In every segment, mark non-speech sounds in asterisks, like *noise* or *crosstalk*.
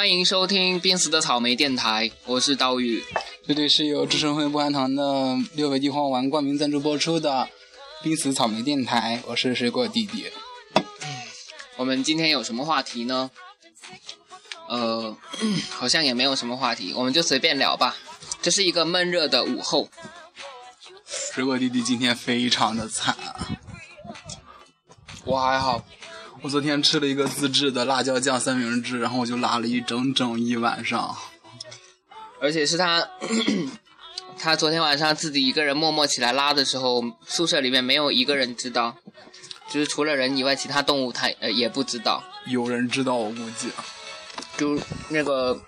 欢迎收听濒死的草莓电台，我是刀宇。这里是由智胜会不含糖的六味地黄丸冠名赞助播出的濒死草莓电台，我是水果弟弟。我们今天有什么话题呢？呃，好像也没有什么话题，我们就随便聊吧。这是一个闷热的午后，水果弟弟今天非常的惨啊！我还好，我昨天吃了一个自制的辣椒酱三明治，然后我就拉了一整整一晚上。而且是他，他昨天晚上自己一个人默默起来拉的时候，宿舍里面没有一个人知道，就是除了人以外，其他动物他呃也不知道。有人知道，我估计，就那个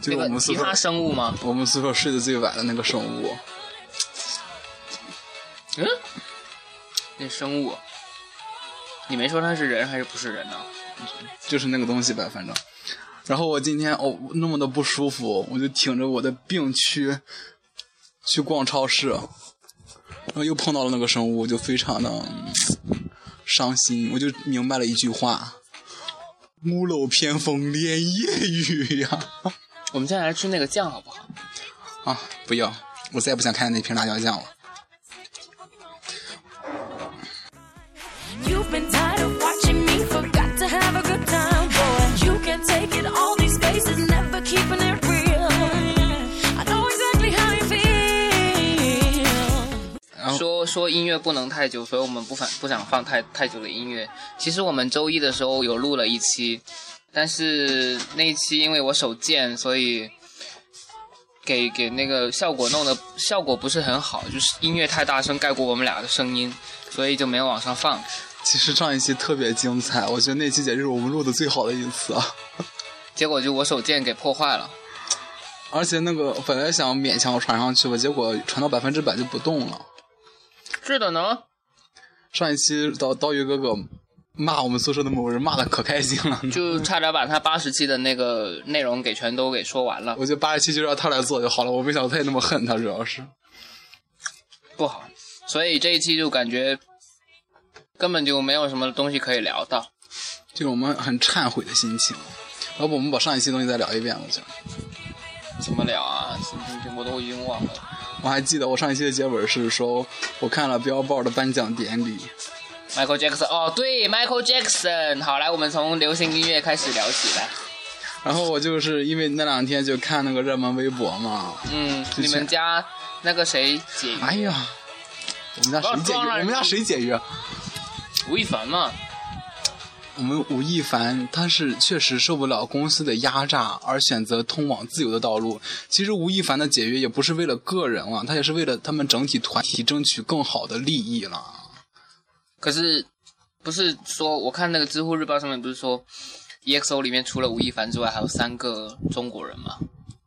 就我们宿舍个其他生物吗？我们宿舍睡得最晚的那个生物，嗯，那生物，你没说他是人还是不是人呢？就是那个东西呗，反正。然后我今天哦那么的不舒服，我就挺着我的病躯去逛超市，然后又碰到了那个生物，就非常的嗯伤心。我就明白了一句话：屋漏偏逢连夜雨呀！我们现在来吃那个酱好不好？啊，不要，我再也不想看见那瓶辣椒酱了。说说音乐不能太久，所以我们不反不想放太太久的音乐。其实我们周一的时候有录了一期，但是那一期因为我手贱，所以给给那个效果弄的效果不是很好，就是音乐太大声盖过我们俩的声音，所以就没有往上放。其实上一期特别精彩，我觉得那期简直是我们录的最好的一次啊！结果就我手贱给破坏了。而且那个本来想勉强传上去吧，结果传到百分之百就不动了。是的呢，上一期刀刀鱼哥哥骂我们宿舍的某人骂的可开心了，就差点把他八十期的那个内容给全都给说完了，我觉得八十期就让他来做就好了，我没想到他也那么恨他，主要是不好。所以这一期就感觉根本就没有什么东西可以聊到。就是我们很忏悔的心情。要不我们把上一期东西再聊一遍，我觉得。怎么聊啊？我都已经忘了。*laughs* 我还记得我上一期的结尾是说，我看了 Billboard 的颁奖典礼，Michael Jackson，哦，对，Michael Jackson。好，来，我们从流行音乐开始聊起来。然后我就是因为那两天就看那个热门微博嘛，嗯，你们家那个谁解约？哎呀，我们家谁解约？我们家谁解约？吴亦凡嘛。我们吴亦凡他是确实受不了公司的压榨而选择通往自由的道路。其实吴亦凡的解约也不是为了个人了，他也是为了他们整体团体争取更好的利益了。可是不是说，我看那个知乎日报上面不是说，EXO 里面除了吴亦凡之外，还有三个中国人吗？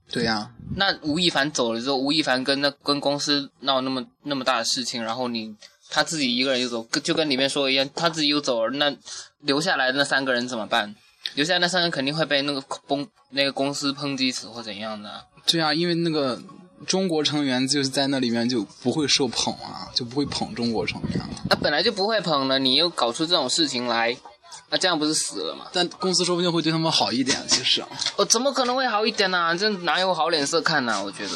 对呀、那吴亦凡走了之后，吴亦凡跟那跟公司闹那么那么大的事情，然后你他自己一个人又走，跟就跟里面说的一样，他自己又走了，那留下来的那三个人怎么办？留下来那三个人肯定会被那个公那个公司抨击死或怎样的啊。对啊、因为那个中国成员就是在那里面就不会受捧啊，就不会捧中国成员了。那本来就不会捧了，你又搞出这种事情来，那这样不是死了吗？但公司说不定会对他们好一点。其实，哦，怎么可能会好一点呢、这哪有好脸色看呢、我觉得。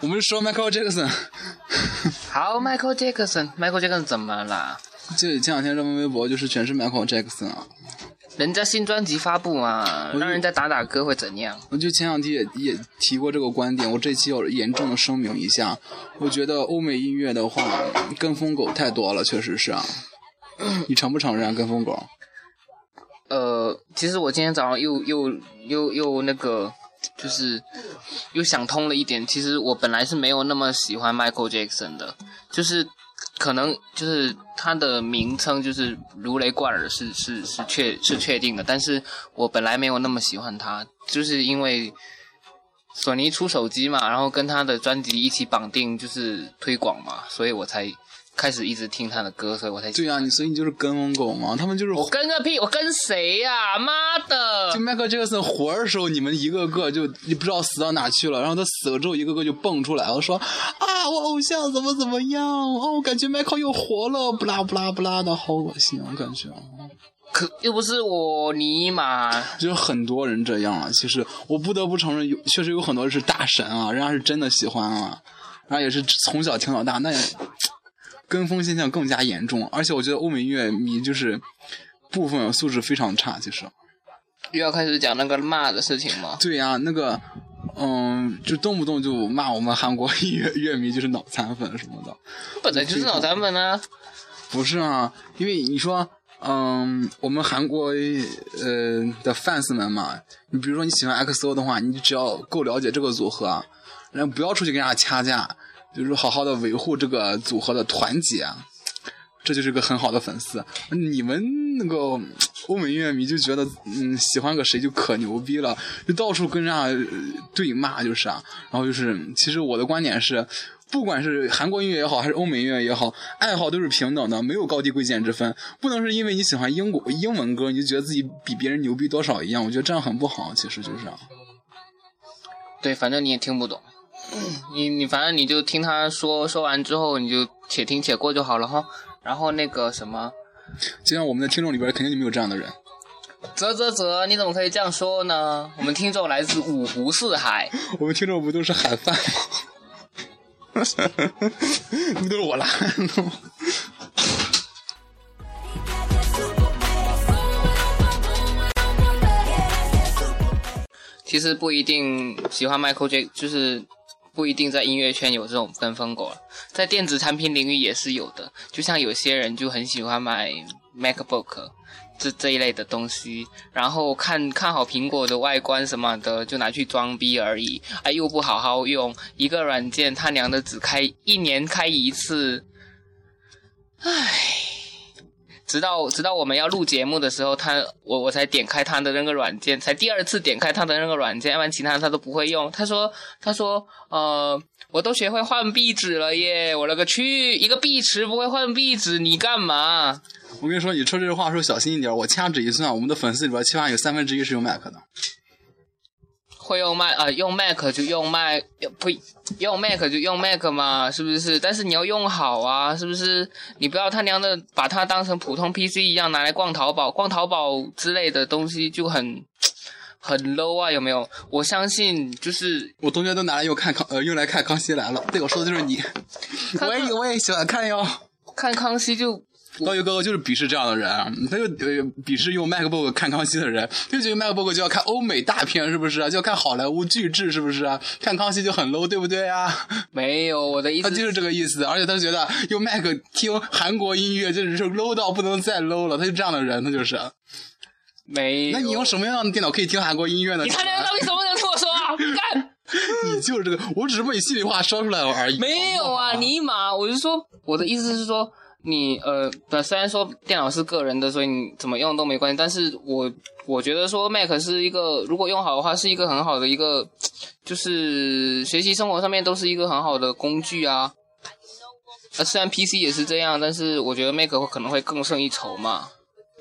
我们说 Michael Jackson，好，Michael Jackson，Michael Jackson 怎么了？就前两天热门微博就是全是 Michael Jackson 啊。人家新专辑发布嘛，让人家打打歌会怎样？我就前两天也也提过这个观点，我这期要严重的声明一下，我觉得欧美音乐的话，跟风狗太多了，确实是啊。*clears throat* 你承不承认啊跟风狗？呃，其实我今天早上又又又又那个，就是又想通了一点。其实我本来是没有那么喜欢 Michael Jackson 的，就是可能就是他的名称就是如雷贯耳是是是确是确定的，但是我本来没有那么喜欢他，就是因为索尼出手机嘛，然后跟他的专辑一起绑定就是推广嘛，所以我才开始一直听他的歌，所以我才对啊、你所以你就是跟风狗嘛，他们就是我跟个屁！我跟谁呀、妈的！就迈克尔·杰克逊活的时候，你们一个个就你不知道死到哪去了，然后他死了之后，一个个就蹦出来了，说啊，我偶像怎么怎么样，哦，我感觉迈克又活了，不拉不拉不拉的，好恶心，我感觉。可又不是我尼玛，就是很多人这样啊。其实我不得不承认，有确实有很多是大神啊，人家是真的喜欢啊，然后也是从小听到大，那也跟风现象更加严重。而且我觉得欧美音乐迷就是部分素质非常差，其实。又要开始讲那个骂的事情吗？对呀、那个，嗯，就动不动就骂我们韩国音乐乐迷就是脑残粉什么的。本来就是脑残粉啊。不是啊，因为你说，嗯，我们韩国呃的 fans 们嘛，你比如说你喜欢 XO 的话，你只要够了解这个组合，啊然后不要出去跟人家掐架，就是好好的维护这个组合的团结，啊这就是个很好的粉丝。你们那个欧美音乐迷就觉得，嗯，喜欢个谁就可牛逼了，就到处跟人家对骂，就是啊。然后就是，其实我的观点是，不管是韩国音乐也好，还是欧美音乐也好，爱好都是平等的，没有高低贵贱之分。不能是因为你喜欢英国英文歌，你就觉得自己比别人牛逼多少一样。我觉得这样很不好，其实就是啊。对，反正你也听不懂，*clears throat* 你你反正你就听他说，说完之后你就且听且过就好了哈。然后那个什么，就像我们的听众里边，肯定就没有这样的人。啧啧啧，你怎么可以这样说呢？我们听众来自五湖四海，*laughs* 我们听众不都是海饭吗？*laughs* 不都是我拉的吗？其实不一定喜欢 Michael J，就是不一定在音乐圈有这种跟风狗了，在电子产品领域也是有的。就像有些人就很喜欢买 MacBook 这这一类的东西，然后看看好苹果的外观什么的，就拿去装逼而已，啊，又不好好用，一个软件他娘的只开一年开一次，唉。直到直到我们要录节目的时候，他我我才点开他的那个软件，才第二次点开他的那个软件，要不然其他他都不会用。他说他说呃，我都学会换壁纸了耶！我勒个去，一个壁纸不会换壁纸，你干嘛？我跟你说，你说这句话的时候小心一点。我掐指一算，我们的粉丝里边起码有三分之一是有 Mac 的。会用 Mac 呃，用 Mac 就用 Mac，呸，用 Mac 就用 Mac 嘛，是不是？但是你要用好啊，是不是？你不要他娘的把它当成普通 PC 一样拿来逛淘宝，逛淘宝之类的东西就很很 low 啊，有没有？我相信就是我同学都拿来用看康呃用来看《康熙来了》，对，我说的就是你。我也我也喜欢看哟。看康熙就刀鱼哥哥就是鄙视这样的人，他就呃鄙视用 MacBook 看康熙的人，就觉得 MacBook 就要看欧美大片，是不是啊？就要看好莱坞巨制，是不是啊？看康熙就很 low，对不对啊？*laughs* 没有我的意思他就是这个意思，而且他觉得用 Mac 听韩国音乐就是 low 到不能再 low 了，他就这样的人，他就是。没有。那你用什么样的电脑可以听韩国音乐呢？你他娘的到底什么能听我说啊？*laughs* 干！*laughs* 你就是这个，我只是把你心里话说出来而已。没有啊，尼玛！我是说，我的意思是说，你呃，虽然说电脑是个人的，所以你怎么用都没关系，但是我我觉得说 Mac 是一个，如果用好的话，是一个很好的一个，就是学习生活上面都是一个很好的工具啊。呃，虽然 PC 也是这样，但是我觉得 Mac 可能会更胜一筹嘛。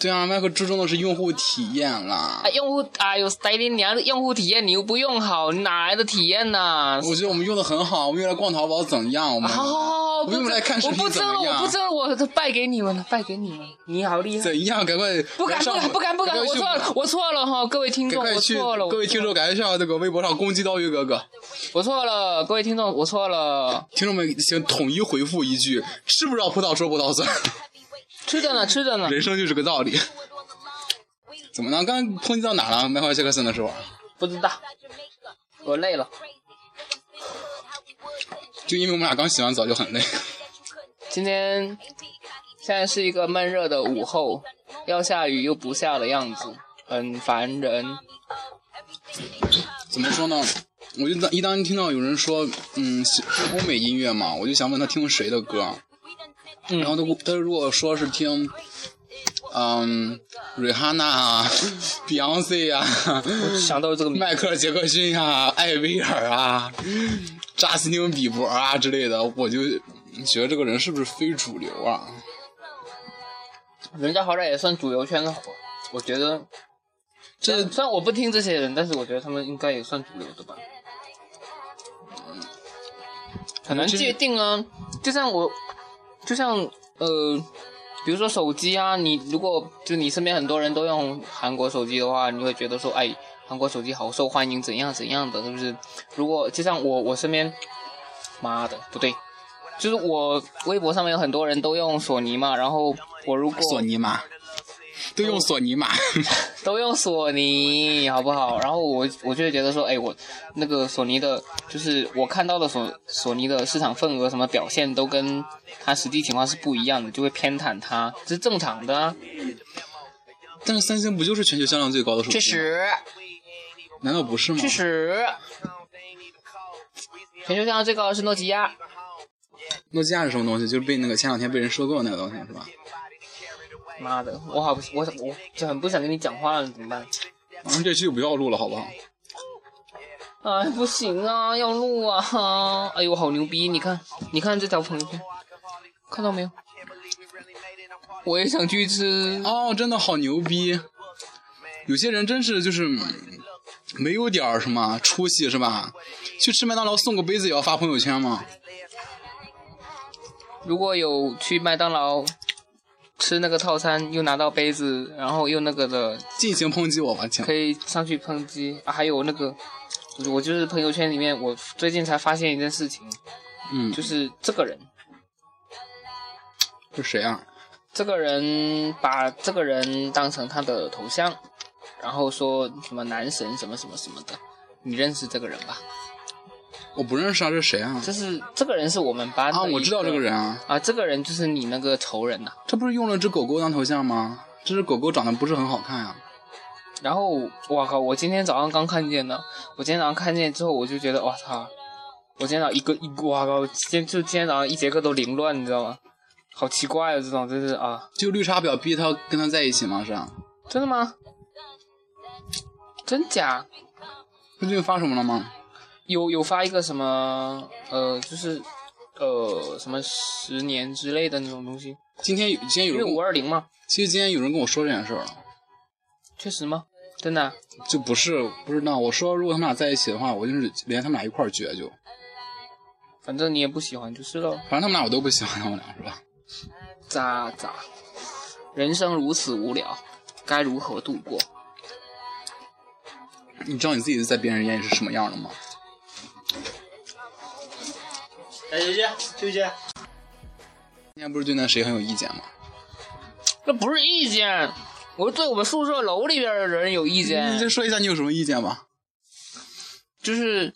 对啊，Mac 注重的是用户体验啦啊，。用户，哎呦，塞你娘的用户体验你又不用好，你哪来的体验呢？我觉得我们用的很好，我们用来逛淘宝怎样？我们、好好好，我们用来看视我不频怎争了，么样？我不争了，我都败给你们了，败给你们了，你好厉害！怎样？赶快不敢不敢不敢不敢，我错了，我错了哈，各位听众，我错了，各位听众，赶快上这个微博上攻击刀鱼哥哥。我错了，各位听众，我错了，听众们，请统一回复一句：吃不着葡萄说葡萄酸。吃着呢，吃着呢，人生就是个道理。怎么了？刚刚抨击到哪了？迈克尔·杰克森的时候，不知道，我累了。就因为我们俩刚洗完澡就很累。今天现在是一个闷热的午后，要下雨又不下的样子，很烦人。怎么说呢？我就当一当听到有人说，嗯，是欧美音乐嘛，我就想问他听谁的歌。嗯然后他他如果说是听，嗯，瑞哈娜啊、Beyonce 啊、想到这个，迈克尔·杰克逊啊、艾薇儿啊、扎斯汀·比伯啊之类的，我就觉得这个人是不是非主流啊？人家好歹也算主流圈的火，我觉得。这虽然我不听这些人，但是我觉得他们应该也算主流的吧。很难界定啊，就像我，就像呃，比如说手机啊，你如果就你身边很多人都用韩国手机的话，你会觉得说，哎，韩国手机好受欢迎，怎样怎样的，是不是？如果就像我我身边，妈的，不对，就是我微博上面有很多人都用索尼嘛，然后我如果索尼嘛，都用索尼嘛。*laughs* 都用索尼，好不好？然后我我就会觉得说，哎，我那个索尼的，就是我看到的索索尼的市场份额什么表现都跟它实际情况是不一样的，就会偏袒它，这是正常的啊。但是三星不就是全球销量最高的手机？确。实，难道不是吗？确实，全球销量最高的是诺基亚。诺基亚是什么东西？就是被那个前两天被人收购的那个东西是吧？妈的，我好不，我我就很不想跟你讲话了，怎么办？我们，这期就不要录了，好不好？哎，不行啊，要录啊！哎呦，好牛逼！你看，你看这条朋友圈，看到没有？我也想去吃。哦，真的好牛逼！有些人真是就是嗯没有点儿什么出息是吧？去吃麦当劳送个杯子也要发朋友圈吗？如果有去麦当劳吃那个套餐，又拿到杯子，然后又那个的，进行抨击我吧，请可。以上去抨击啊！还有那个，我就是朋友圈里面，我最近才发现一件事情，嗯，就是这个人，是谁啊？这个人把这个人当成他的头像，然后说什么男神什么什么什么的，你认识这个人吧？我不认识啊，这是谁啊？这是这个人是我们班的啊，我知道这个人啊，啊，这个人就是你那个仇人呐、这不是用了只狗狗当头像吗？这只狗狗长得不是很好看啊。然后我靠，我今天早上刚看见的，我今天早上看见之后，我就觉得我操，我今天早上一个一哇靠，今天就今天早上一节课都凌乱，你知道吗？好奇怪啊，这种真是啊，就绿茶婊逼他跟他在一起吗？是啊。真的吗？真假？他最近发什么了吗？有有发一个什么呃，就是呃什么十年之类的那种东西，今天有今天有因为五人跟我，二零嘛，其实今天有人跟我说这件事儿了，确实吗？真的啊、就不是不是那。我说如果他们俩在一起的话，我就是连他们俩一块儿绝就。反正你也不喜欢就是了，反正他们俩我都不喜欢，他们俩是吧？*laughs* 渣渣。人生如此无聊，该如何度过？你知道你自己在别人眼里是什么样的吗？来，休息，休息。今天不是对那谁很有意见吗？那不是意见，我是对我们宿舍楼里边的人有意见你见再，说一下你有什么意见吧？就是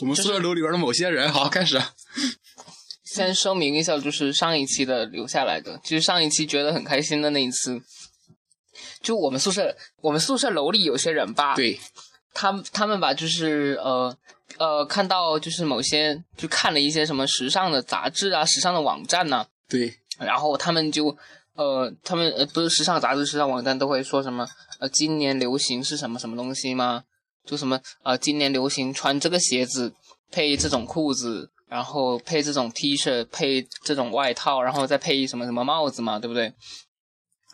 我们宿舍楼里边的某些人，好，开始。先声明一下，就是上一期的留下来的，就是上一期觉得很开心的那一次。就我们宿舍，我们宿舍楼里有些人吧，对，他们他们吧，就是呃呃，看到就是某些就看了一些什么时尚的杂志啊、时尚的网站呐、对，然后他们就呃，他们呃不是时尚杂志、时尚网站都会说什么呃，今年流行是什么什么东西吗？就什么呃，今年流行穿这个鞋子配这种裤子，然后配这种 T 恤，配这种外套，然后再配什么什么帽子嘛，对不对？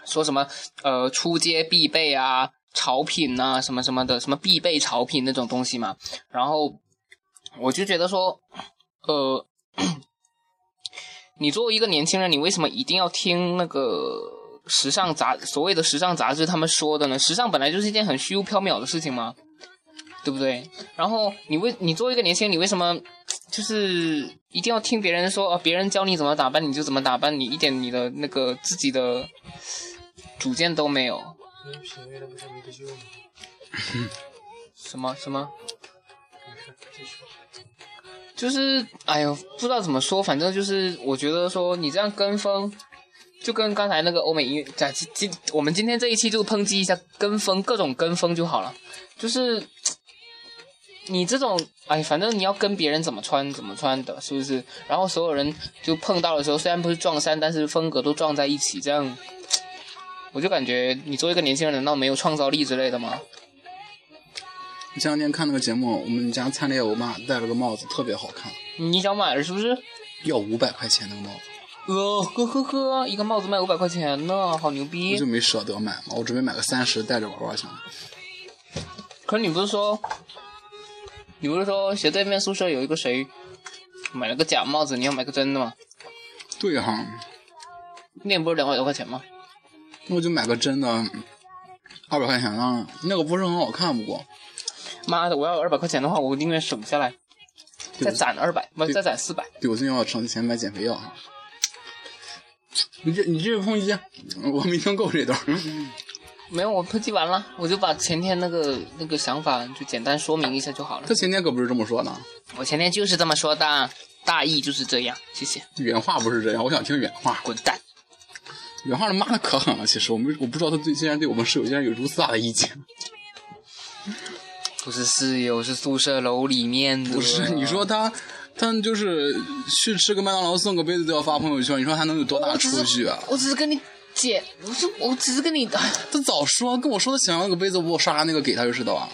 说什么呃出街必备啊、潮品呐、什么什么的，什么必备潮品那种东西嘛。然后我就觉得说，呃，*coughs* 你作为一个年轻人，你为什么一定要听那个时尚杂所谓的时尚杂志他们说的呢？时尚本来就是一件很虚无缥缈的事情嘛，对不对？然后你为你作为一个年轻人，你为什么就是一定要听别人说啊？别人教你怎么打扮你就怎么打扮，你一点你的那个自己的主见都没有？什么什么？就是哎呦，不知道怎么说，反正就是我觉得说你这样跟风，就跟刚才那个欧美音乐，讲今今我们今天这一期就抨击一下跟风，各种跟风就好了。就是你这种哎，反正你要跟别人怎么穿怎么穿的，是不是？然后所有人就碰到的时候，虽然不是撞衫，但是风格都撞在一起，这样我就感觉你作为一个年轻人，难道没有创造力之类的吗？我前两天看那个节目，我们家灿烈欧巴戴了个帽子，特别好看，你想买了是不是？要五百块钱那个帽子，呃，呵呵呵，一个帽子卖五百块钱呢，好牛逼我逼就！没舍得买嘛，我准备买个三十戴着玩玩去了。可是你不是说，你不是说斜对面宿舍有一个谁买了个假帽子，你要买个真的吗？对哈，那不是两百多块钱吗？那我就买个真的，二百块钱呢，那个不是很好看，不过妈的，我要二百块钱的话，我宁愿省下来，再攒二百，不对再攒四百。对我最近要省钱买减肥药。你这你这个抨击，我没听够这段。没有，我抨击完了，我就把前天那个那个想法就简单说明一下就好了他。前天可不是这么说的，我前天就是这么说的，大意就是这样。谢谢，原话不是这样。我想听原话。滚蛋！原话他妈的可狠了，其实我们我不知道他对竟然对我们室友竟然有如此大的意见。*laughs* 不是室友，是宿舍楼里面的。不是，你说他他就是去吃个麦当劳送个杯子都要发朋友圈，你说他能有多大出息啊？我只是跟你姐，不是，我只是跟你，他早说跟我说他想要那个杯子，我刷那个给他就知道啊。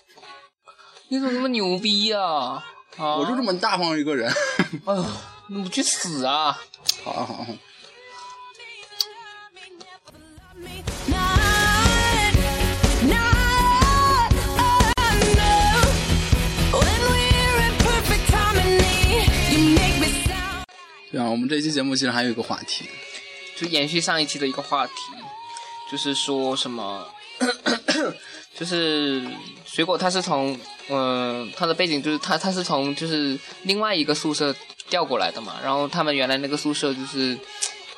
*laughs* 你怎么那么牛逼呀、啊？啊！我就这么大方一个人。*laughs* 哎呦，你不去死啊！好啊好啊。啊，我们这期节目其实还有一个话题，就延续上一期的一个话题，就是说什么，*coughs* 就是水果它是从，嗯、它的背景就是它它是从就是另外一个宿舍调过来的嘛，然后他们原来那个宿舍就是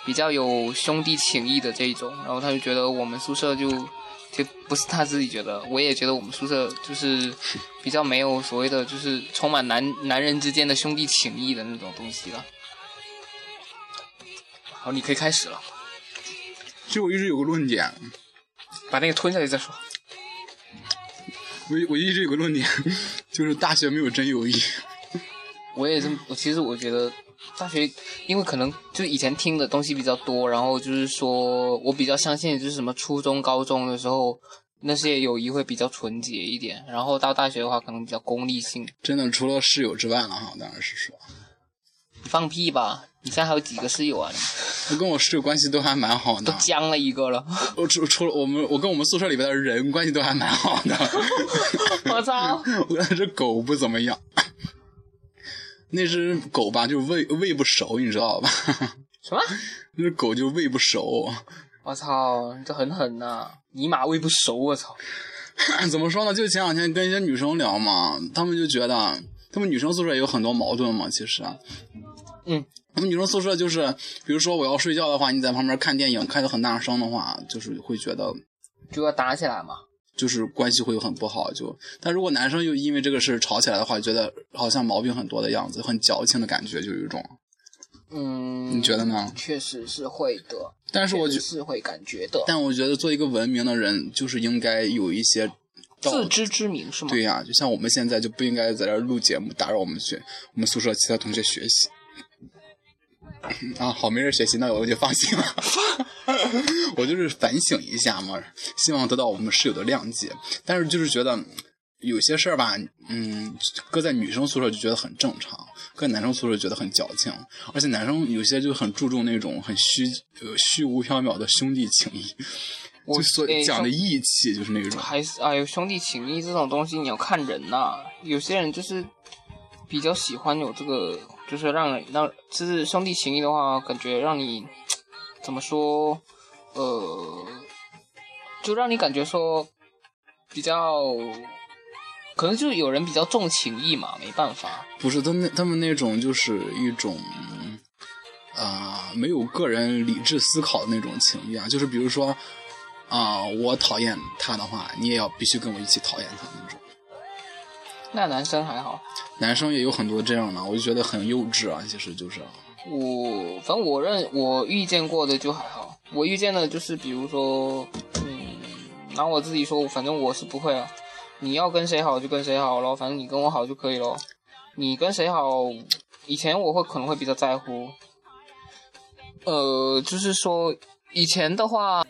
比较有兄弟情谊的这一种，然后他就觉得我们宿舍就就不是他自己觉得，我也觉得我们宿舍就是比较没有所谓的就是充满男男人之间的兄弟情谊的那种东西了。好，你可以开始了。其实我一直有个论点，把那个吞下去再说。我我一直有个论点，就是大学没有真友谊。我也这么，我其实我觉得大学，因为可能就以前听的东西比较多，然后就是说我比较相信就是什么初中、高中的时候那些友谊会比较纯洁一点，然后到大学的话可能比较功利性。真的，除了室友之外了哈，当然是说，你放屁吧！你现在还有几个室友啊？你我跟我室友关系都还蛮好的。都僵了一个了。我除除了我们，我跟我们宿舍里边的人关系都还蛮好的。*laughs* 我操！*laughs* 我跟那只狗不怎么样。那只狗吧，就喂喂不熟，你知道吧？什么？*laughs* 那只狗就喂不熟。我操！你这很狠呐、尼玛喂不熟，我操！怎么说呢？就前两天跟一些女生聊嘛，她们就觉得，她们女生宿舍也有很多矛盾嘛。其实，嗯，我们女生宿舍就是，比如说我要睡觉的话，你在旁边看电影开的很大声的话，就是会觉得就要打起来嘛。就是关系会很不好。就但如果男生又因为这个事吵起来的话，觉得好像毛病很多的样子，很矫情的感觉，就有一种。嗯，你觉得呢？确实是会的，但是我是会感觉的。但我觉得做一个文明的人，就是应该有一些道自知之明是吗？对呀、就像我们现在就不应该在这儿录节目，打扰我们学我们宿舍其他同学学习。啊，好，没人学习，那我就放心了。*laughs* 我就是反省一下嘛，希望得到我们室友的谅解。但是就是觉得有些事儿吧，嗯，搁在女生宿舍就觉得很正常，搁男生宿舍觉得很矫情。而且男生有些就很注重那种很虚呃虚无缥缈的兄弟情谊，我就所讲的义气就是那种。还是哎呦，兄弟情谊这种东西你要看人呐、有些人就是比较喜欢有这个，就是让人让就是兄弟情谊的话，感觉让你怎么说，呃，就让你感觉说比较，可能就是有人比较重情义嘛，没办法。不是他那他们那种就是一种啊、没有个人理智思考的那种情谊啊，就是比如说啊、我讨厌他的话，你也要必须跟我一起讨厌他那种。那男生还好，男生也有很多这样的，我就觉得很幼稚啊，其实就是我反正我认我遇见过的就还好，我遇见的就是比如说，嗯，拿我自己说，反正我是不会啊。你要跟谁好就跟谁好咯，反正你跟我好就可以咯。你跟谁好，以前我会可能会比较在乎，呃，就是说以前的话，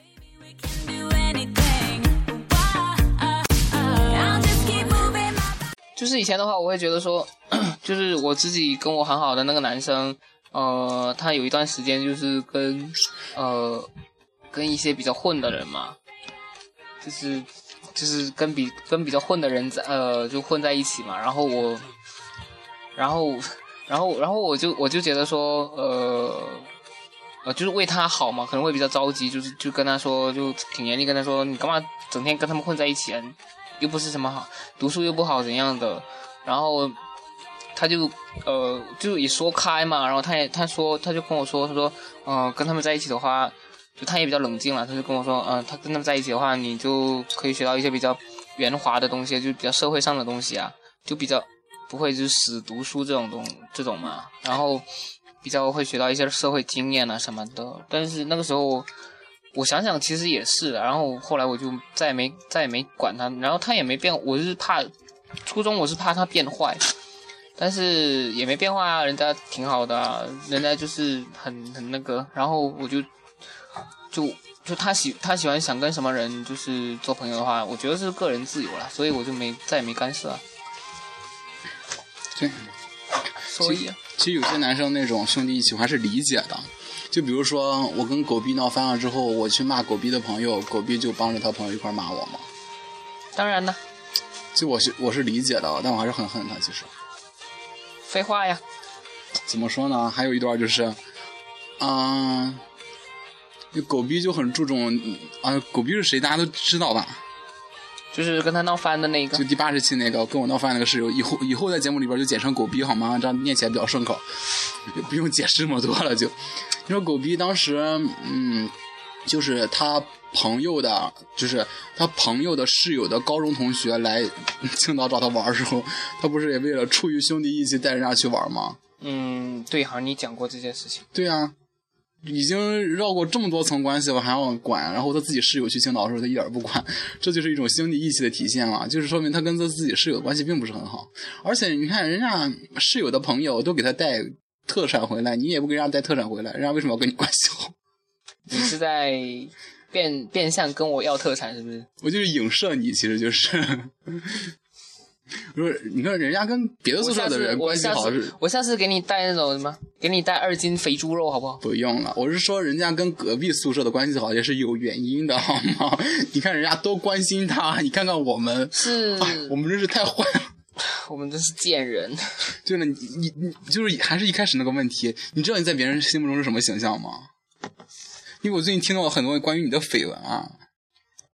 就是以前的话，我会觉得说，*clears throat* 就是我自己跟我很好的那个男生，呃，他有一段时间就是跟呃跟一些比较混的人嘛，就是就是跟比跟比较混的人在呃就混在一起嘛，然后我，然后然后然后我就我就觉得说，呃呃，就是为他好嘛，可能会比较着急，就是就跟他说，就挺严厉跟他说，你干嘛整天跟他们混在一起啊？又不是什么好，读书又不好怎样的，然后他就呃就也说开嘛，然后他也他说他就跟我说，他说呃跟他们在一起的话，就他也比较冷静了，他就跟我说，嗯、他跟他们在一起的话，你就可以学到一些比较圆滑的东西，就比较社会上的东西啊，就比较不会就是死读书这种东这种嘛，然后比较会学到一些社会经验啊什么的。但是那个时候我想想其实也是的，然后后来我就再也没再也没管他，然后他也没变，我是怕初中我是怕他变坏。但是也没变化啊，人家挺好的、啊，人家就是很很那个，然后我就就就他喜他喜欢想跟什么人就是做朋友的话，我觉得是个人自由了，所以我就没再也没干涉啊。对，所以啊其实有些男生那种兄弟一起我还是理解的。就比如说我跟狗逼闹翻了之后，我去骂狗逼的朋友，狗逼就帮着他朋友一块儿骂我嘛。当然呢，就我是我是理解的，但我还是很恨他。其实废话呀，怎么说呢？还有一段就是，嗯、就狗逼就很注重啊、狗逼是谁大家都知道吧？就是跟他闹翻的那个就，第八十期那个跟我闹翻那个室友，以后以后在节目里边就简称狗逼好吗？这样念起来比较顺口，也不用解释那么多了。就你说狗逼当时，嗯，就是他朋友的，就是他朋友的室友的高中同学来青岛找他玩的时候，他不是也为了出于兄弟义气带人家去玩吗？嗯，对，好像你讲过这件事情。对啊，已经绕过这么多层关系了，还要管，然后他自己室友去青岛的时候，他一点儿不管，这就是一种兄弟义气的体现嘛，*laughs* 就是说明他跟他自己室友的关系并不是很好。而且你看，人家室友的朋友都给他带特产回来，你也不给人家带特产回来，人家为什么要跟你关系好？你是在变变相跟我要特产是不是？我就是影射你，其实就是。*laughs* 不是，你看人家跟别的宿舍的人关系好是我下次给你带那种什么，给你带二斤肥猪肉好不好？不用了，我是说人家跟隔壁宿舍的关系好也是有原因的，好吗？*laughs* 你看人家多关心他，你看看我们，是，我们真是太坏了。*laughs* 我们真是贱人。对了，你你你就是还是一开始那个问题，你知道你在别人心目中是什么形象吗？因为我最近听到了很多关于你的绯闻啊，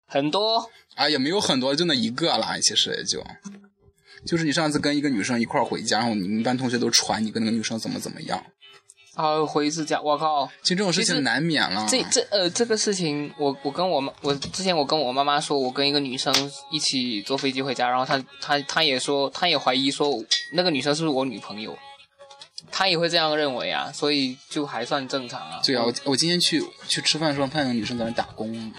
很多啊也没有很多，就那一个啦，其实也就，就是你上次跟一个女生一块儿回家，然后你们班同学都传你跟那个女生怎么怎么样，啊，回一次家，我靠！其实这种事情难免了。这这呃，这个事情，我我跟我妈，我之前我跟我妈妈说，我跟一个女生一起坐飞机回家，然后她她她也说，她也怀疑说那个女生是不是我女朋友，她也会这样认为啊，所以就还算正常啊。对啊，我我今天去去吃饭的时候，看见个女生在那打工，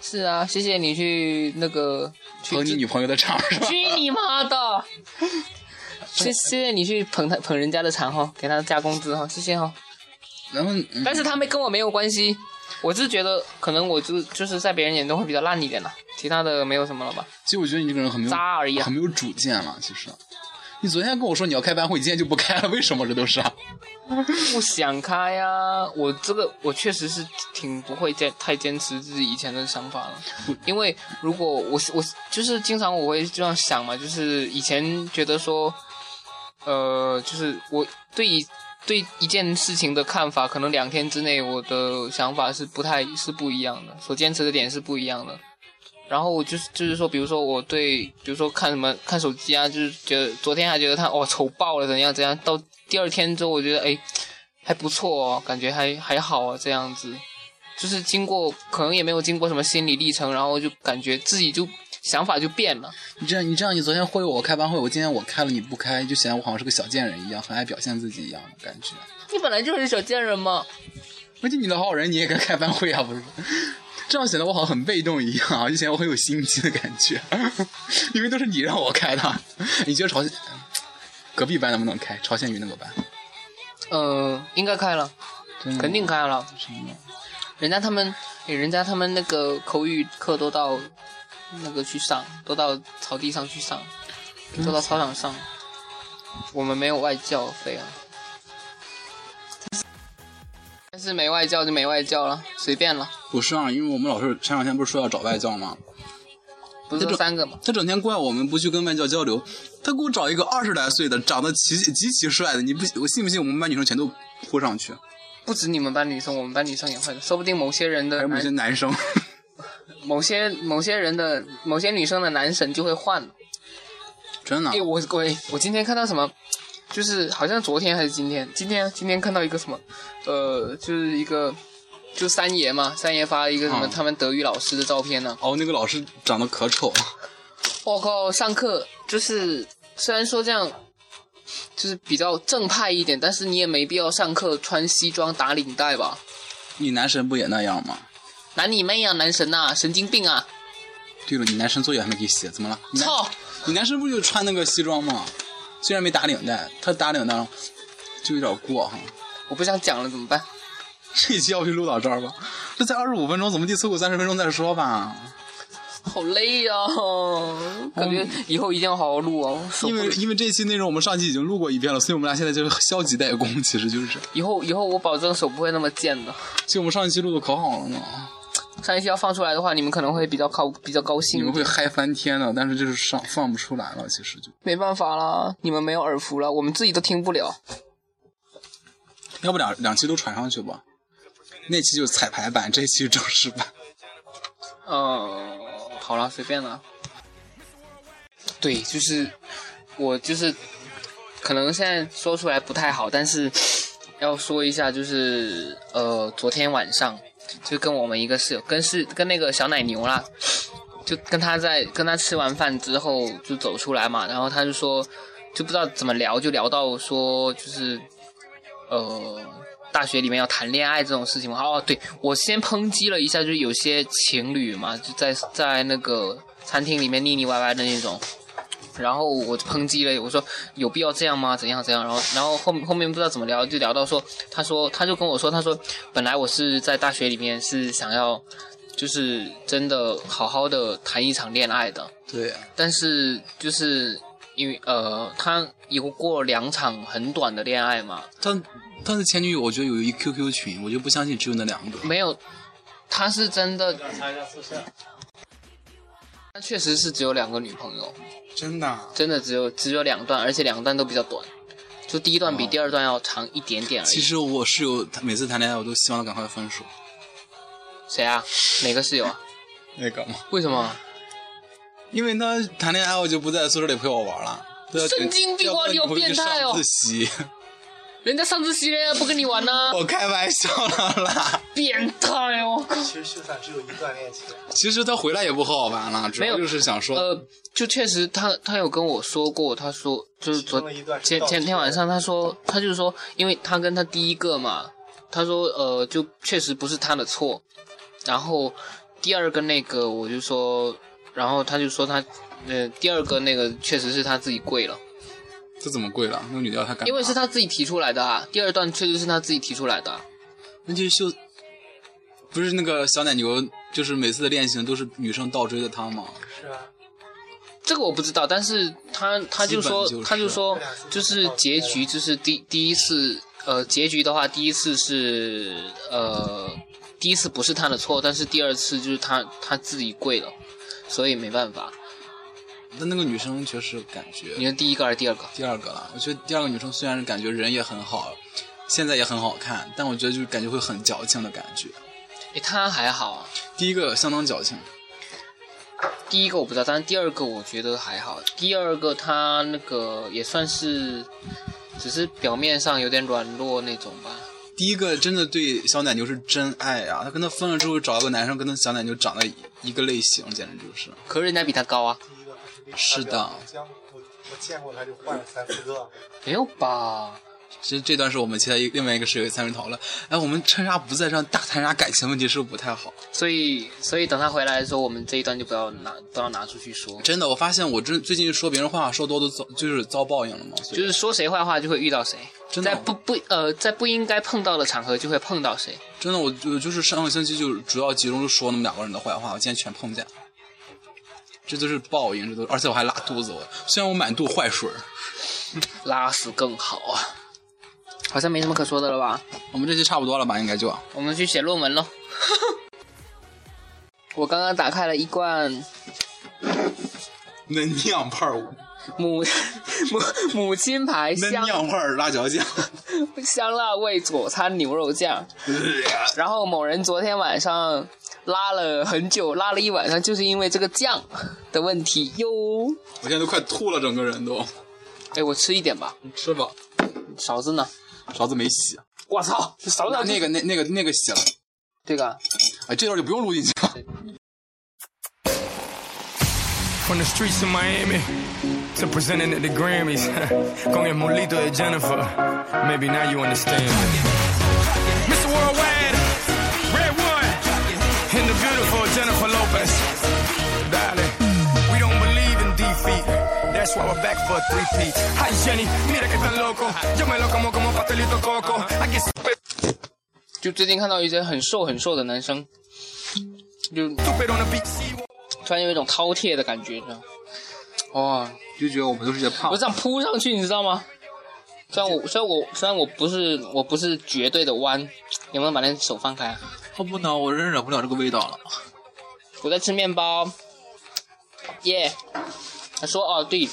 是啊，谢谢你去那个去捧你女朋友的场是吧？去你妈的！谢谢谢你去捧他捧人家的场哈，给他加工资哈，谢谢哈。然后，嗯但是他们跟我没有关系，我是觉得可能我就就是在别人眼中会比较烂一点了，其他的没有什么了吧，其实我觉得你这个人很没有渣而已啊很没有主见了。其实，你昨天跟我说你要开班会，今天就不开了，为什么？这都是啊。*laughs* 不想开呀、我这个我确实是挺不会坚太坚持自己以前的想法了，因为如果我我就是经常我会这样想嘛，就是以前觉得说，呃，就是我对对一件事情的看法，可能两天之内我的想法是不太是不一样的，所坚持的点是不一样的。然后我就是就是说，比如说我对，比如说看什么看手机啊，就是觉得昨天还觉得他哦丑爆了怎样怎样，到第二天之后我觉得哎还不错哦，感觉还还好啊这样子，就是经过可能也没有经过什么心理历程，然后就感觉自己就想法就变了。你这样，你这样，你昨天忽悠我开班会，我今天我开了你不开，就显得我好像是个小贱人一样，很爱表现自己一样的感觉。你本来就是小贱人嘛，而且你的好人，你也该开班会啊，不是？这样显得我好像很被动一样啊，*laughs* 就显得我很有心机的感觉，*laughs* 因为都是你让我开的。你觉得朝鲜隔壁班能不能开？朝鲜语那个班？呃、应该开了，肯定开了。什么？人家他们，人家他们那个口语课都到那个去上，都到草地上去上，都到操场上。我们没有外教费啊，但是没外教就没外教了，随便了。不是啊，因为我们老师前两天不是说要找外教吗？不是说三个吗？他整天怪我们不去跟外教交流，他给我找一个二十来岁的，长得极极其帅的，你不我信不信我们班女生全都扑上去？不止你们班女生，我们班女生也会的，说不定某些人的还有某些男男生，*laughs* 某些某些人的某些女生的男神就会换。真的哎，我我我今天看到什么，就是好像昨天还是今天，今天今天看到一个什么，呃，就是一个就三爷嘛，三爷发了一个什么嗯他们德语老师的照片呢、哦，那个老师长得可丑，我靠，上课就是虽然说这样就是比较正派一点，但是你也没必要上课穿西装打领带吧？你男神不也那样吗？男你妹啊，男神呐、神经病啊！对了，你男神作业还没给写，怎么了？你操！你男神不就穿那个西装吗？虽然没打领带，他打领带就有点过哈。我不想讲了，怎么办？*laughs* 这一期要不就录到这儿吧？这才二十五分钟，怎么地凑够三十分钟再说吧？好累呀、感觉以后一定要好好录哦。因为因为这期内容我们上期已经录过一遍了，所以我们俩现在就是消极怠工，其实就是。以后以后我保证手不会那么贱的。其实我们上一期录的可好了呢，上一期要放出来的话，你们可能会比较高比较高兴你们。会嗨翻天的，但是就是上放不出来了，其实就。没办法了，你们没有耳福了，我们自己都听不了。要不两两期都传上去吧？那期就彩排版，这期就正式版。嗯，好了，随便了。对，就是我就是可能现在说出来不太好，但是要说一下，就是呃，昨天晚上就跟我们一个室友，跟是跟那个小奶牛啦，就跟他在跟他吃完饭之后就走出来嘛，然后他就说就不知道怎么聊，就聊到说就是呃。大学里面要谈恋爱这种事情嘛？哦，对，我先抨击了一下，就是有些情侣嘛，就在在那个餐厅里面腻腻歪歪的那种，然后我就抨击了，我说有必要这样吗？怎样怎样？然后然后后后面不知道怎么聊，就聊到说，他说他就跟我说，他说本来我是在大学里面是想要就是真的好好的谈一场恋爱的，对，但是就是因为呃，他有过两场很短的恋爱嘛，他他的前女友，我觉得有一 QQ 群，我就不相信只有那两个。没有，他是真的，查一下宿舍。他确实是只有两个女朋友，真的？啊真的只有只有两段，而且两段都比较短，就第一段比哦第二段要长一点点而已。其实我室友他每次谈恋爱，我都希望他赶快分手。谁啊？哪个室友啊？*laughs* 那个吗，为什么？因为他谈恋爱，我就不在宿舍里陪我玩了。神经病要不然你好你回去变态哦上自习，人家上自习了不跟你玩呢？*laughs* 我开玩笑了啦。变态哦！其实秀才只有一段恋情，其实他回来也不和我玩了，主要就是想说，呃，就确实他他有跟我说过，他说就是昨前前天晚上他说他就是说，因为他跟他第一个嘛，他说呃就确实不是他的错，然后第二个那个我就说，然后他就说他呃第二个那个确实是他自己跪了，这怎么跪了？那个女的她干嘛？因为是他自己提出来的啊，第二段确实是他自己提出来的啊、那就是秀，不是那个小奶牛，就是每次的恋情都是女生倒追的他吗？是啊，这个我不知道，但是他他就说就是他就说就是结局就是第第一次呃结局的话，第一次是呃第一次不是他的错，但是第二次就是他他自己跪了，所以没办法。但那个女生确实感觉你是第一个还是第二个？第二个了。我觉得第二个女生虽然感觉人也很好，现在也很好看，但我觉得就是感觉会很矫情的感觉。诶，她还好啊，第一个相当矫情，第一个我不知道，但是第二个我觉得还好。第二个她那个也算是，只是表面上有点软弱那种吧。第一个真的对小奶牛是真爱啊！她跟他分了之后找了个男生跟他小奶牛长得一个类型，简直就是。可是人家比他高啊，是的我见我我见过他就换了三四个，没有吧？其实这段是我们其他一另外一个室友参与讨论。哎，我们趁啥不在这样大谈啥感情问题，是不是不太好？所以，所以等他回来的时候，我们这一段就不要拿，不要拿出去说。真的，我发现我真最近说别人坏话说多都遭就是遭报应了嘛。就是说谁坏话就会遇到谁，真的在不不呃在不应该碰到的场合就会碰到谁。真的，我就就是上个星期就主要集中就说那么两个人的坏话，我今天全碰见了。这都是报应，这都，而且我还拉肚子，我虽然我满肚坏水儿。*laughs* 拉屎更好啊！好像没什么可说的了吧？我们这期差不多了吧？应该就我们去写论文喽。*laughs* 我刚刚打开了一罐那酿派儿，母 *laughs* 母母亲牌香酿味儿辣椒酱，*laughs* 香辣味佐餐牛肉酱。然后某人昨天晚上拉了很久，拉了一晚上，就是因为这个酱的问题哟。我现在都快吐了，整个人都。哎，我吃一点吧，你吃吧，勺子呢？勺子没洗，我操，这勺子那那个那那个那个洗了。这个哎，这段就不用录进去了。From the streets of Miami to presenting at the Grammys. Con el molito de Jennifer. Maybe now you understand. Mr. Worldwide, Red One, and the beautiful Jennifer Lopez. Darling, we don't believe in defeat. That's why we're back for a three-peat. Hi Jenny, mira que tan loco. Yo me lo como como pastelito coco. I get stupid 就最近看到一些很瘦很瘦的男生，就突然有一种饕餮的感觉，你知道吗？哦，就觉得我们都是些胖我。这样扑上去，你知道吗？虽然我虽然我虽然我不是我不是绝对的弯，能不能把那手放开啊？哦不能，我忍忍不了这个味道了。我在吃面包，耶、他说哦对，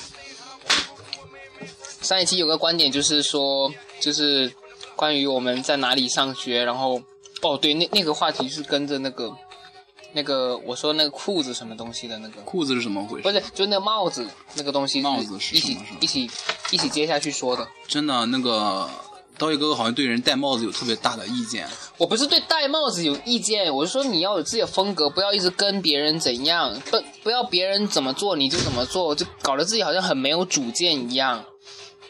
上一期有个观点就是说，就是关于我们在哪里上学，然后哦对，那那个话题是跟着那个那个我说那个裤子什么东西的那个，裤子是怎么回事？不是就那个帽子那个东西，帽子是一起一起一起接下去说的。真的，那个刀鱼哥哥好像对人戴帽子有特别大的意见。我不是对戴帽子有意见，我是说你要有自己的风格，不要一直跟别人怎样，不不要别人怎么做你就怎么做，就搞得自己好像很没有主见一样。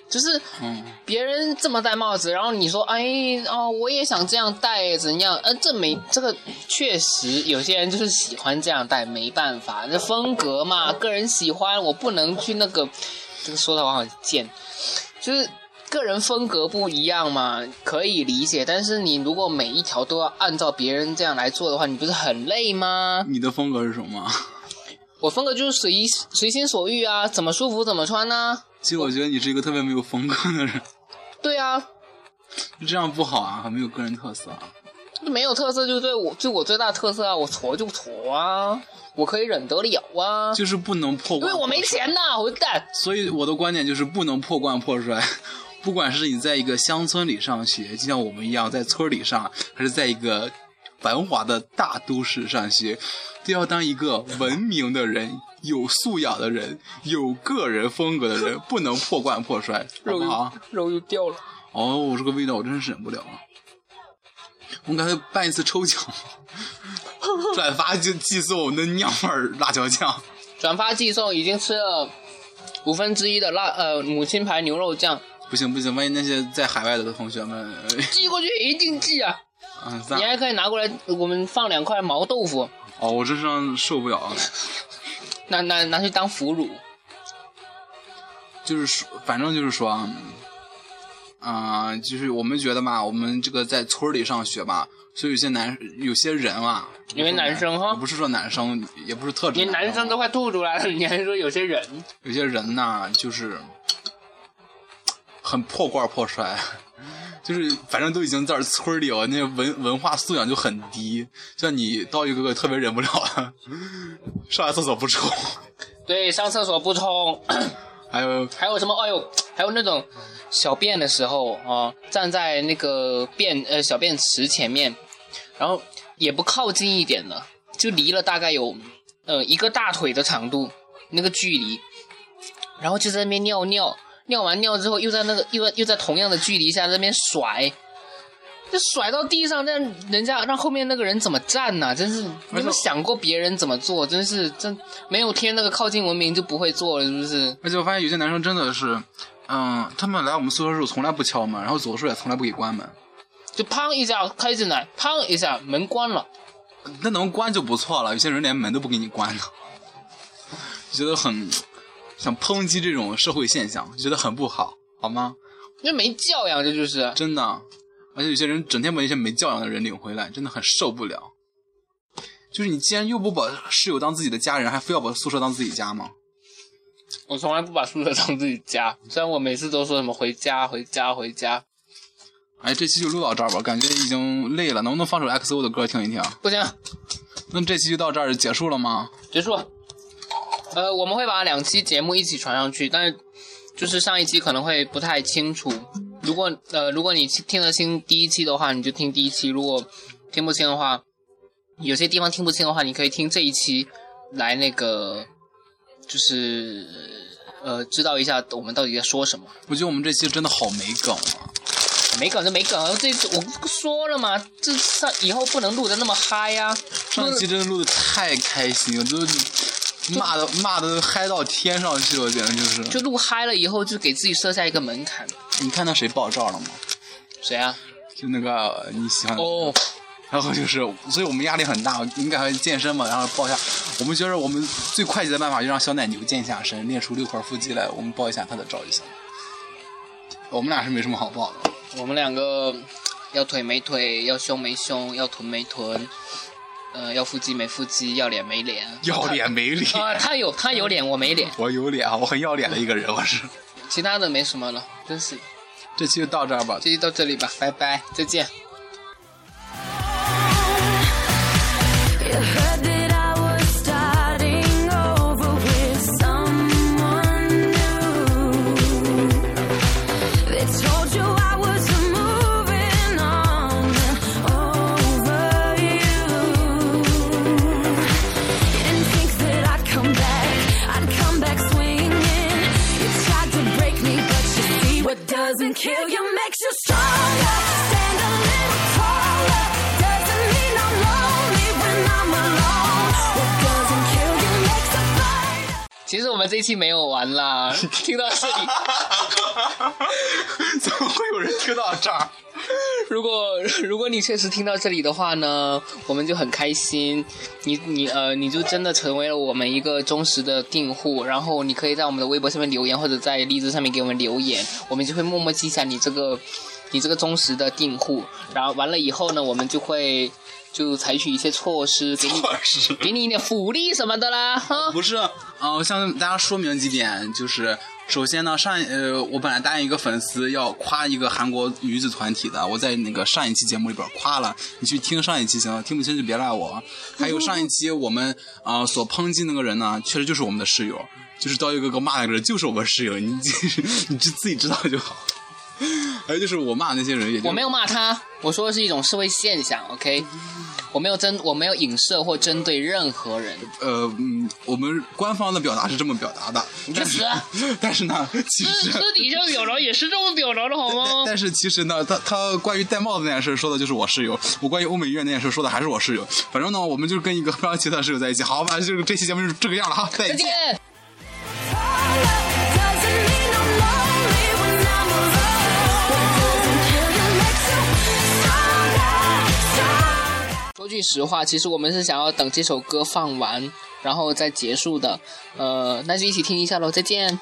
就是嗯，别人这么戴帽子，然后你说，哎哦，我也想这样戴，怎样？呃，这没这个确实有些人就是喜欢这样戴，没办法，这风格嘛，个人喜欢，我不能去那个，这个说的我好贱，就是个人风格不一样嘛，可以理解。但是你如果每一条都要按照别人这样来做的话，你不是很累吗？你的风格是什么？我风格就是随随心所欲啊，怎么舒服怎么穿呢、其实我觉得你是一个特别没有风格的人，*laughs* 对啊，这样不好啊，很没有个人特色啊。没有特色就对我就我最大特色啊，我挫就挫啊，我可以忍得了啊，就是不能破罐。因为我没。钱呐，混蛋！所以我的观点就是不能破罐破摔。不管是你在一个乡村里上学，就像我们一样在村里上，还是在一个繁华的大都市上学，都要当一个文明的人、有素养的人、有个人风格的人，不能破罐破摔，好肉又不好？肉又掉了，哦，这个味道我真是忍不了了。我们干脆办一次抽奖，转发就寄送我们的酿味儿辣椒酱。转发寄送，已经吃了五分之一的辣呃母亲牌牛肉酱，不行不行，万一那些在海外的同学们，*laughs* 寄过去一定寄啊！嗯，你还可以拿过来，我们放两块毛豆腐，哦，我这上受不了啊！拿拿拿去当腐乳。就是说，反正就是说，嗯啊、就是我们觉得嘛，我们这个在村里上学吧，所以有些男有些人啊，因为男生哈不是说男生，也不是特指连男生都快吐出来了，你还说有些人？有些人呐，就是很破罐破摔，就是反正都已经在村里了，那文文化素养就很低。像你刀鱼哥哥特别忍不了了，上完厕所不冲，对，上厕所不冲，还有还有什么？哎呦，还有那种小便的时候啊、站在那个便呃小便池前面，然后也不靠近一点的，就离了大概有呃一个大腿的长度那个距离，然后就在那边尿尿，尿完尿之后又在那个又在又在同样的距离下在那边甩。就甩到地上，让人家让后面那个人怎么站呢、真是，没有想过别人怎么做？真是真没有贴那个靠近文明就不会做了，是不是？而且我发现有些男生真的是，嗯，他们来我们宿舍的时候从来不敲门，然后走的时候也从来不给关门。就砰一下开进来，砰一下门关了。那能关就不错了，有些人连门都不给你关呢，觉得很想抨击这种社会现象，觉得很不好，好吗？因为没教养，这就是。真的，而且有些人整天把一些没教养的人领回来，真的很受不了。就是你既然又不把室友当自己的家人，还非要把宿舍当自己家吗？我从来不把宿舍当自己家，虽然我每次都说什么回家、回家、回家，哎，这期就录到这儿吧，感觉已经累了，能不能放首 XO 的歌听一听？不行，那这期就到这儿结束了吗？结束。呃，我们会把两期节目一起传上去，但是就是上一期可能会不太清楚，如果呃，如果你听得清第一期的话，你就听第一期；如果听不清的话，有些地方听不清的话，你可以听这一期来那个，就是呃，知道一下我们到底在说什么。我觉得我们这期真的好没梗啊！没梗就没梗，这次我不说了吗？这上以后不能录的那么嗨呀、上期真的录的太开心了，都骂的骂的嗨到天上去了，简直就是。就录嗨了以后，就给自己设下一个门槛。你看到谁爆照了吗？谁啊？就那个你喜欢的哦，然后就是，所以我们压力很大。你赶快健身嘛，然后报一下。我们觉得我们最快捷的办法就让小奶牛健一下身，练出六块腹肌来，我们报一下他的照就行。我们俩是没什么好报的。我们两个要腿没腿，要胸没胸，要臀没臀，呃，要腹肌没腹肌，要脸没脸。要脸没脸，啊、他有他有脸，我没脸，*laughs* 我有脸啊，我很要脸的一个人，我是。其他的没什么了，真是。这期就到这儿吧，这期到这里吧，拜拜，再见。听到这儿？*laughs* 如果 *laughs* 如果你确实听到这里的话呢，我们就很开心。你你呃，你就真的成为了我们一个忠实的订户，然后你可以在我们的微博上面留言，或者在荔枝上面给我们留言，我们就会默默记下你这个你这个忠实的订户。然后完了以后呢，我们就会就采取一些措施，给你给你一点福利什么的啦，哈。不是，呃，我向大家说明几点，就是首先呢，上呃，我本来答应一个粉丝要夸一个韩国女子团体的，我在那个上一期节目里边夸了，你去听上一期行了，听不清就别赖我。还有上一期我们呃所抨击那个人呢，确实就是我们的室友，就是刀鱼哥哥骂那个人就是我们室友，你你就自己知道就好。还有就是我骂那些人也就我没有骂他，我说的是一种社会现象，OK？我没有针，我没有影射或针对任何人。呃嗯，我们官方的表达是这么表达的，但是去死 *laughs* 但是呢，其实私底下表达也是这么表达的好吗？但是其实呢，他他关于戴帽子那件事说的就是我室友，我关于欧美医院那件事说的还是我室友。反正呢，我们就是跟一个 *laughs* 非常奇特的室友在一起。好吧，就是这期节目就这个样了哈，再再见。说句实话，其实我们是想要等这首歌放完，然后再结束的。呃，那就一起听一下喽，再见。